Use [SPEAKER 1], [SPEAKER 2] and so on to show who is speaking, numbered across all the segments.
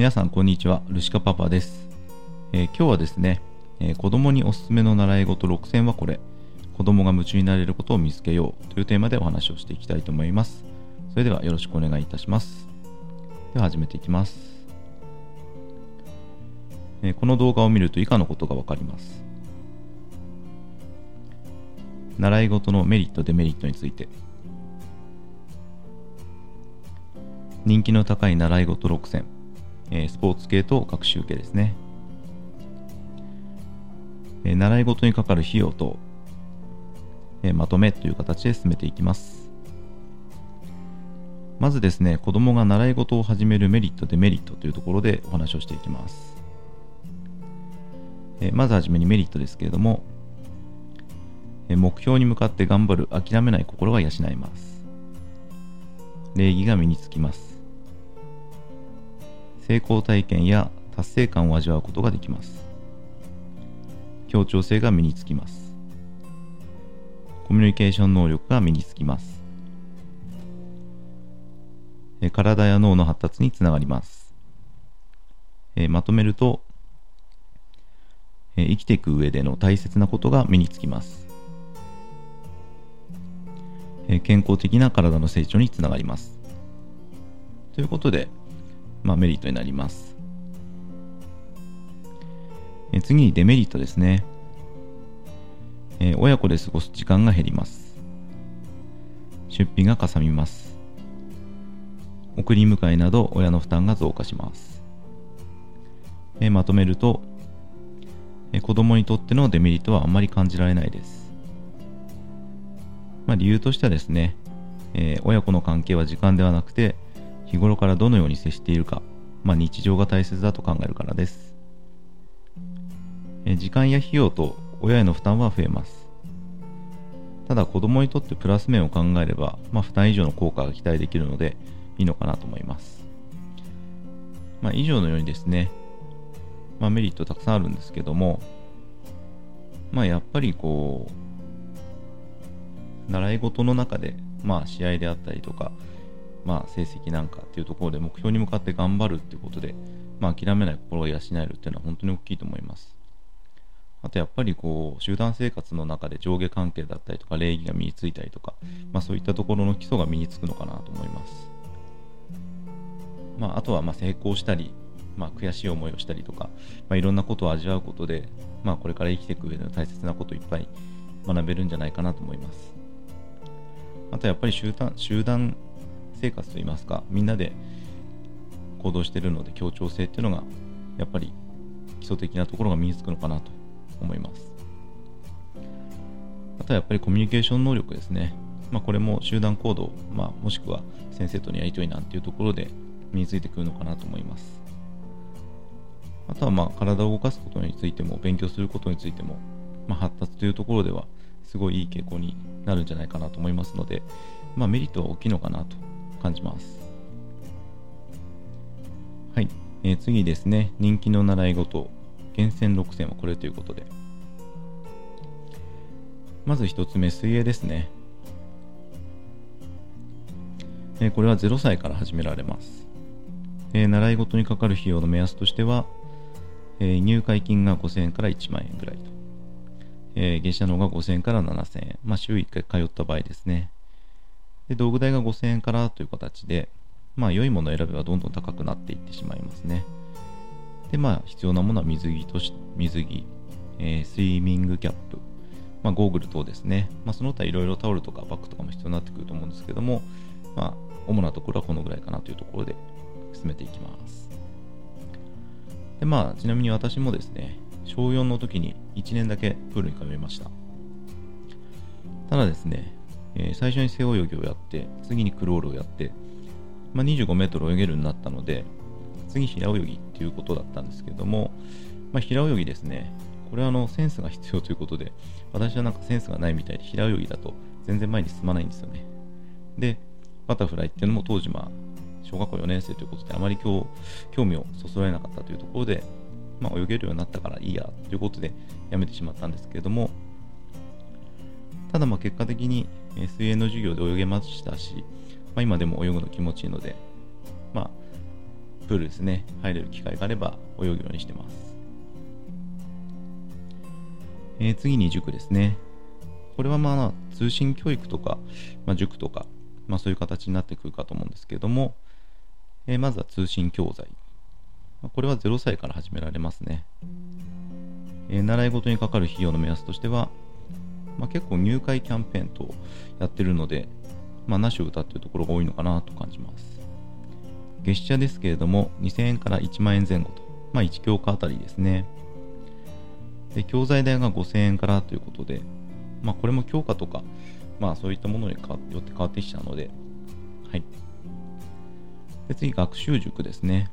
[SPEAKER 1] 皆さんこんにちは。ルシカパパです、えー、今日はですね、えー、子供におすすめの習い事6選はこれ。子供が夢中になれることを見つけようというテーマでお話をしていきたいと思います。それではよろしくお願いいたします。では始めていきます、えー、この動画を見ると以下のことがわかります。習い事のメリットデメリットについて。人気の高い習い事6選、えー、スポーツ系と学習系ですね、えー、習い事にかかる費用と、えー、まとめという形で進めていきます。まずですね子供が習い事を始めるメリットデメリットというところでお話をしていきます、えまずはじめにメリットですけれども、目標に向かって頑張る諦めない心が養えます。礼儀が身につきます。成功体験や達成感を味わうことができます。協調性が身につきます。コミュニケーション能力が身につきます。体や脳の発達につながります。まとめると生きていく上での大切なことが身につきます。健康的な体の成長につながります。ということでまあ、メリットになります。え次にデメリットですね、え親子で過ごす時間が減ります。出費がかさみます。送り迎えなど親の負担が増加します。えまとめると、え子供にとってのデメリットはあまり感じられないです。まあ、理由としてはですね、えー、親子の関係は時間ではなくて、日頃からどのように接しているか、まあ、日常が大切だと考えるからです。え時間や費用と親への負担は増えます。ただ子供にとってプラス面を考えれば、まあ、負担以上の効果が期待できるのでいいのかなと思います。まあ、以上のようにですね、まあ、メリットたくさんあるんですけども、まあ、やっぱりこう、習い事の中で、まあ、試合であったりとか、まあ、成績なんかっていうところで目標に向かって頑張るっていうことで、まあ、諦めない心を養えるっていうのは本当に大きいと思います。あとやっぱりこう集団生活の中で上下関係だったりとか礼儀が身についたりとか、まあ、そういったところの基礎が身につくのかなと思います。まあ、あとはま成功したり、まあ、悔しい思いをしたりとか、まあ、いろんなことを味わうことで、まあ、これから生きていく上での大切なことをいっぱい学べるんじゃないかなと思います。あとやっぱり集団集団生活といいますかみんなで行動してるので協調性っていうのがやっぱり基礎的なところが身につくのかなと思います。あとはやっぱりコミュニケーション能力ですね、まあ、これも集団行動、まあ、もしくは先生とのやり取りなんていうところで身についてくるのかなと思います。あとはまあ体を動かすことについても勉強することについても、まあ、発達というところではすごいいい傾向になるんじゃないかなと思いますので、まあ、メリットは大きいのかなと感じます。はい、えー、次ですね、人気の習い事、厳選6選はこれということで。まず1つ目、水泳ですね。えー、これは0歳から始められます。えー、習い事にかかる費用の目安としては、えー、入会金が5000円から1万円ぐらいと。えー、月謝の方が5000円から7000円。まあ、週1回通った場合ですね。で道具代が5000円からという形で、まあ、良いものを選べばどんどん高くなっていってしまいますね。で、まあ、必要なものは水着とし、水着、えー、スイミングキャップ、まあ、ゴーグル等ですね。まあ、その他いろいろタオルとかバッグとかも必要になってくると思うんですけども、まあ、主なところはこのぐらいかなというところで進めていきます。で、まあ、ちなみに私もですね、小4の時に1年だけプールに通いました。ただですね、えー、最初に背泳ぎをやって、次にクロールをやって、まあ、25メートル泳げるようになったので、次平泳ぎっていうことだったんですけども、まあ、平泳ぎですね。これはあのセンスが必要ということで、私はなんかセンスがないみたいで平泳ぎだと全然前に進まないんですよね。で、バタフライっていうのも当時まあ、小学校4年生ということであまり興味をそそられなかったというところで、まあ、泳げるようになったからいいやということでやめてしまったんですけれども、ただまあ結果的に水泳の授業で泳げましたし、まあ、今でも泳ぐの気持ちいいので、まあ、プールですね、入れる機会があれば泳ぐようにしてます。えー、次に塾ですね。これはまあ通信教育とか、まあ、塾とか、まあ、そういう形になってくるかと思うんですけれども、えー、まずは通信教材。これは0歳から始められますね。えー、習い事にかかる費用の目安としては、まあ、結構入会キャンペーンとやってるので、まあ、なしを歌っているところが多いのかなと感じます。月謝ですけれども、2000円から1万円前後と、まあ、1教科あたりですね。で、教材代が5000円からということで、まあ、これも教科とか、まあ、そういったものによって変わってきちゃうので、はい。で、次、学習塾ですね。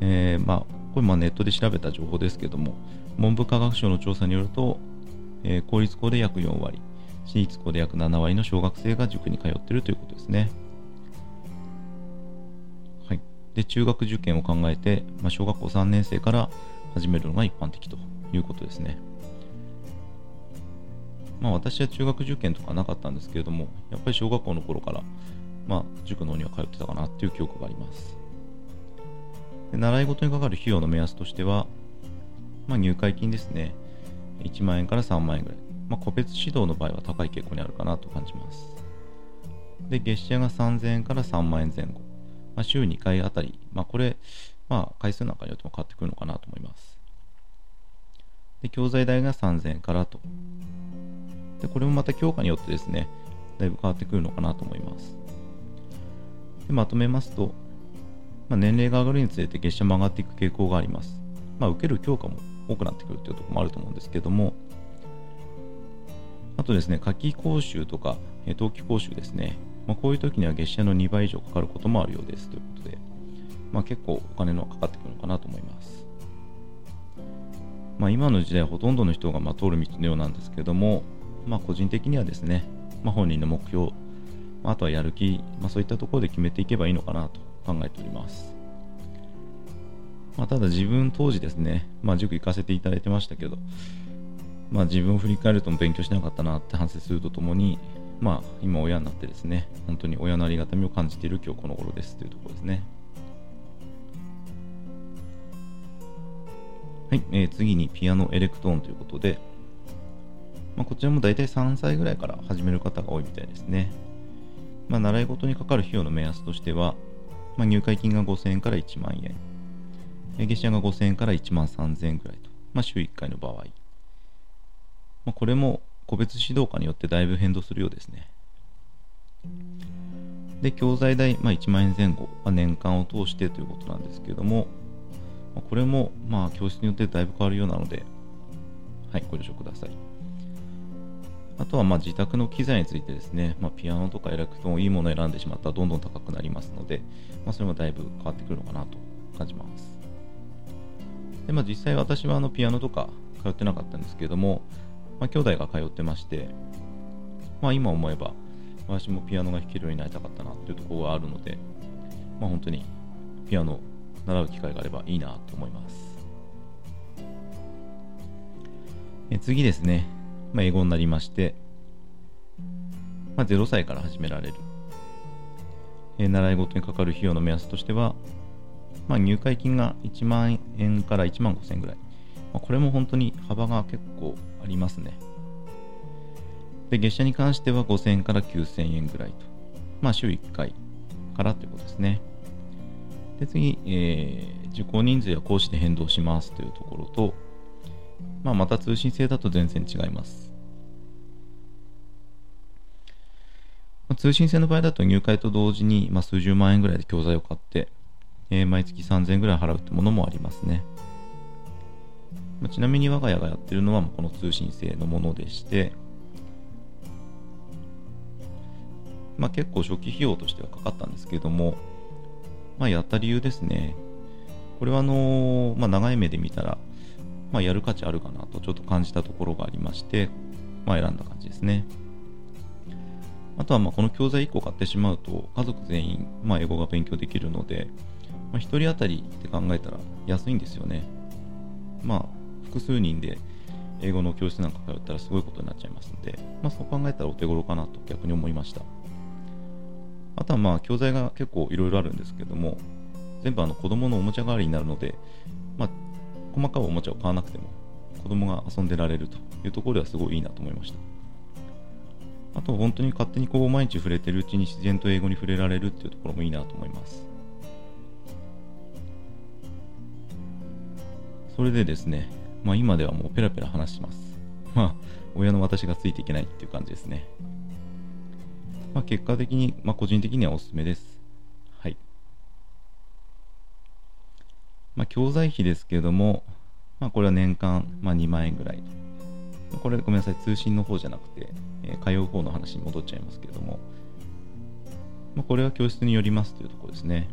[SPEAKER 1] えー、まあ、これまネットで調べた情報ですけども、文部科学省の調査によると、えー、公立校で約4割、私立校で約7割の小学生が塾に通っているということですね。はい。で、中学受験を考えて、まあ、小学校3年生から始めるのが一般的ということですね。まあ私は中学受験とかなかったんですけれども、やっぱり小学校の頃から、まあ塾の方には通ってたかなっていう記憶があります。で習い事にかかる費用の目安としては、まあ入会金ですね。1万円から3万円ぐらい。まあ個別指導の場合は高い傾向にあるかなと感じます。で、月謝が3000円から3万円前後。まあ、週2回あたり、まあこれ、まあ回数なんかによっても変わってくるのかなと思います。で、教材代が3000円からと。で、これもまた教科によってですね、だいぶ変わってくるのかなと思います。でまとめますと、まあ、年齢が上がるにつれて月謝も上がっていく傾向があります。まあ、受ける教科も多くなってくるというところもあると思うんですけども、あとですね、夏季講習とか、冬季講習ですね、まあ、こういう時には月謝の2倍以上かかることもあるようですということで、まあ、結構お金のかかってくるのかなと思います。まあ、今の時代ほとんどの人がま通る道のようなんですけども、まあ、個人的にはですね、まあ、本人の目標、あとはやる気、まあ、そういったところで決めていけばいいのかなと考えております。まあ、ただ自分当時ですね、まあ、塾行かせていただいてましたけど、まあ、自分を振り返るとも勉強しなかったなって反省するとともに、まあ、今親になってですね、本当に親のありがたみを感じている今日この頃ですというところですね。はい、えー、次にピアノエレクトーンということで、まあ、こちらも大体3歳ぐらいから始める方が多いみたいですね。まあ、習い事にかかる費用の目安としては、まあ、入会金が5000円から1万円、月謝が5000円から1万3000円ぐらいと、まあ、週1回の場合、まあ、これも個別指導科によってだいぶ変動するようですね。で、教材代、まあ、1万円前後、まあ、年間を通してということなんですけれども、まあ、これもまあ教室によってだいぶ変わるようなので、はい、ご了承ください。あとはまあ自宅の機材についてですね、まあ、ピアノとかエレクトーンいいものを選んでしまったらどんどん高くなりますので、まあ、それもだいぶ変わってくるのかなと感じます。で、まあ、実際私はあのピアノとか通ってなかったんですけれども、まあ、兄弟が通ってまして、まあ、今思えば私もピアノが弾けるようになりたかったなというところがあるので、まあ、本当にピアノ習う機会があればいいなと思います。え次ですね、まあ、英語になりまして、まあ、0歳から始められる。え、習い事にかかる費用の目安としては、まあ、入会金が1万円から1万5千円ぐらい。まあ、これも本当に幅が結構ありますね。で、月謝に関しては5000円から9000円ぐらいと。まあ、週1回からということですね。で、次、えー、受講人数や講師で変動しますというところと、まあ、また通信制だと全然違います。通信制の場合だと入会と同時に、まあ、数十万円ぐらいで教材を買って、えー、毎月3000円ぐらい払うってものもありますね。ま、ちなみに我が家がやってるのはこの通信制のものでして、まあ、結構初期費用としてはかかったんですけれども、まあ、やった理由ですね。これはあの、まあ、長い目で見たら、まあ、やる価値あるかなとちょっと感じたところがありまして、まあ、選んだ感じですね。あとはまこの教材1個買ってしまうと家族全員まあ英語が勉強できるので、まあ、1人当たりって考えたら安いんですよね。まあ複数人で英語の教室なんか通ったらすごいことになっちゃいますので、まあ、そう考えたらお手頃かなと逆に思いました。あとはまあ教材が結構いろいろあるんですけども全部あの子供のおもちゃ代わりになるので、まあ、細かいおもちゃを買わなくても子供が遊んでられるというところではすごいいいなと思いましたあと本当に勝手にこう毎日触れてるうちに自然と英語に触れられるっていうところもいいなと思いますそれでですね、まあ、今ではもうペラペラ話しますまあ親の私がついていけないっていう感じですねまあ、結果的に、まあ、個人的にはおすすめです。はい。まあ、教材費ですけれども、まあ、これは年間、まあ、2万円ぐらい。これごめんなさい、通信の方じゃなくて、えー、通う方の話に戻っちゃいますけれども、まあ、これは教室によりますというところですね。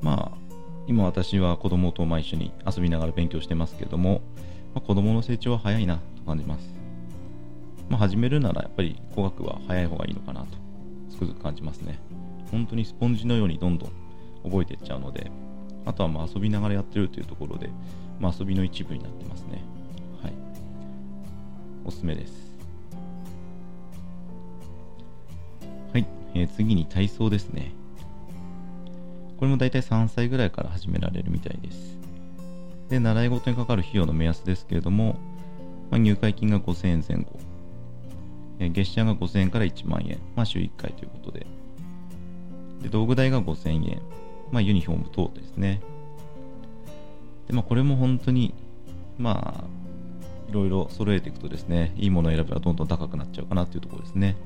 [SPEAKER 1] まあ、今私は子供とまあ一緒に遊びながら勉強してますけども、まあ、子供の成長は早いなと感じます。まあ、始めるならやっぱり語学は早い方がいいのかなとつくづく感じますね。本当にスポンジのようにどんどん覚えていっちゃうので、あとはまあ遊びながらやってるというところで、まあ、遊びの一部になってますね。はい。おすすめです。はい。えー、次に体操ですね。これも大体3歳ぐらいから始められるみたいです。で、習い事にかかる費用の目安ですけれども、まあ、入会金が5000円前後。え月謝が5000円から1万円、まあ、週1回ということで。で、道具代が5000円、まあ、ユニフォーム等ですね。で、まあ、これも本当に、まあ、いろいろ揃えていくとですね、いいものを選べばどんどん高くなっちゃうかなっていうところですね。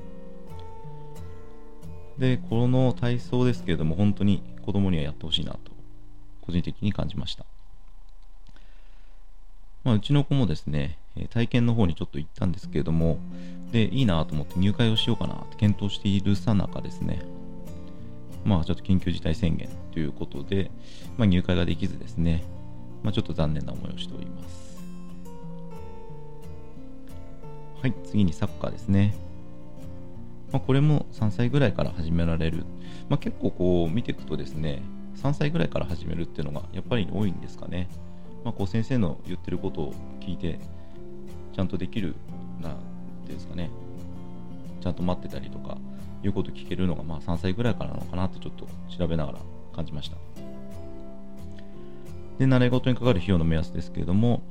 [SPEAKER 1] で、この体操ですけれども、本当に子供にはやってほしいなと、個人的に感じました。まあ、うちの子もですね、体験の方にちょっと行ったんですけれども、で、いいなと思って入会をしようかなって検討しているさなかですね、まあちょっと緊急事態宣言ということで、まあ、入会ができずですね、まあ、ちょっと残念な思いをしております。はい、次にサッカーですね。まあ、これも3歳ぐらいから始められる。まあ、結構こう見ていくとですね、3歳ぐらいから始めるっていうのがやっぱり多いんですかね。まあ、こう先生の言ってることを聞いて、ちゃんとできるなんていうんですかね、ちゃんと待ってたりとか、いうこと聞けるのがまあ3歳ぐらいからなのかなとちょっと調べながら感じました。で、習い事にかかる費用の目安ですけれども、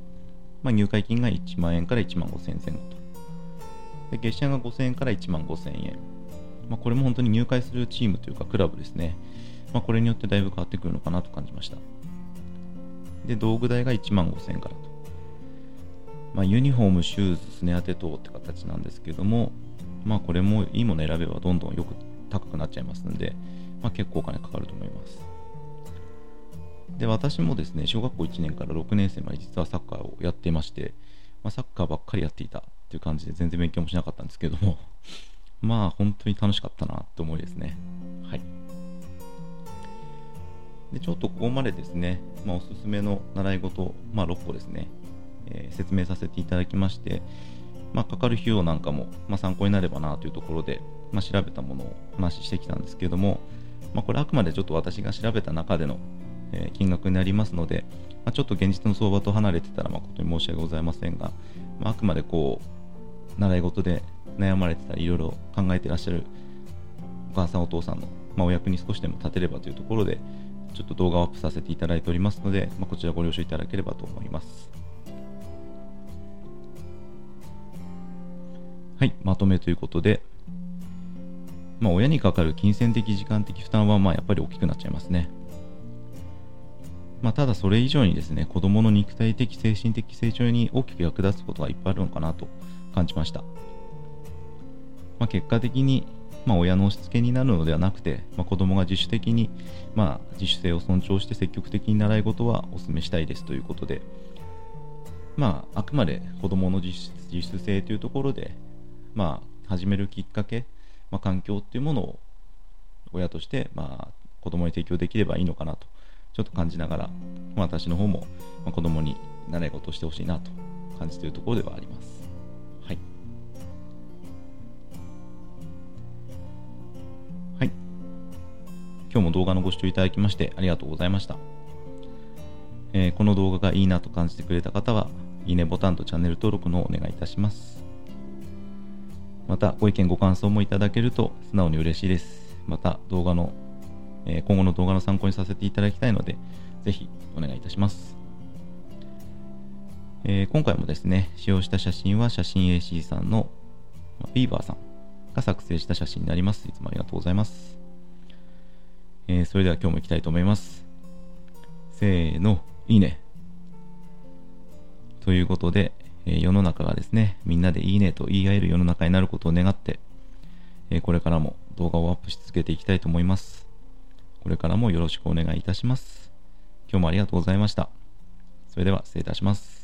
[SPEAKER 1] まあ、入会金が1万円から1万5000円前後と。で、月謝が5000円から1万5000円。まあ、これも本当に入会するチームというかクラブですね。まあ、これによってだいぶ変わってくるのかなと感じました。で、道具代が1万5000円からと。まあ、ユニフォーム、シューズ、すね当て等って形なんですけども、まあ、これもいいもの選べばどんどんよく高くなっちゃいますので、まあ、結構お金かかると思います。で、私もですね、小学校1年から6年生まで実はサッカーをやっていまして、まあ、サッカーばっかりやっていたっていう感じで全然勉強もしなかったんですけども、まあ本当に楽しかったなって思いですね。はい。で、ちょっとここまでですね、まあ、おすすめの習い事、まあ6個ですね、えー、説明させていただきまして、まあ、かかる費用なんかも、まあ、参考になればなというところで、まあ、調べたものを話ししてきたんですけども、まあ、これあくまでちょっと私が調べた中での、え、金額になりますので、まあ、ちょっと現実の相場と離れてたら誠に申し訳ございませんが、まあ、あくまでこう習い事で悩まれてたりいろいろ考えてらっしゃるお母さんお父さんの、まあ、お役に少しでも立てればというところでちょっと動画をアップさせていただいておりますので、まあ、こちらご了承いただければと思います。はい、まとめということで、まあ、親にかかる金銭的、時間的負担はまあやっぱり大きくなっちゃいますね。まあ、ただそれ以上にですね、子供の肉体的、精神的成長に大きく役立つことがいっぱいあるのかなと感じました。まあ、結果的に、まあ、親の押し付けになるのではなくて、まあ、子供が自主的に、まあ、自主性を尊重して積極的に習い事はお勧めしたいですということで、まあ、あくまで子供の自主性というところで、まあ、始めるきっかけ、まあ、環境っていうものを親として、まあ、子供に提供できればいいのかなとちょっと感じながら、まあ、私の方も、まあ、子供に習い事をしてほしいなと感じているところではあります。今日も動画のご視聴いただきましてありがとうございました。えー、この動画がいいなと感じてくれた方は、いいねボタンとチャンネル登録のお願いいたします。また、ご意見、ご感想もいただけると素直に嬉しいです。また、動画の、えー、今後の動画の参考にさせていただきたいので、ぜひお願いいたします。えー、今回もですね、使用した写真は写真 AC さんのビーバーさんが作成した写真になります。いつもありがとうございます。えー、それでは今日も行きたいと思います。せーの、いいね。ということで、え、世の中がですね、みんなでいいねと言い合える世の中になることを願って、え、これからも動画をアップし続けていきたいと思います。これからもよろしくお願いいたします。今日もありがとうございました。それでは失礼いたします。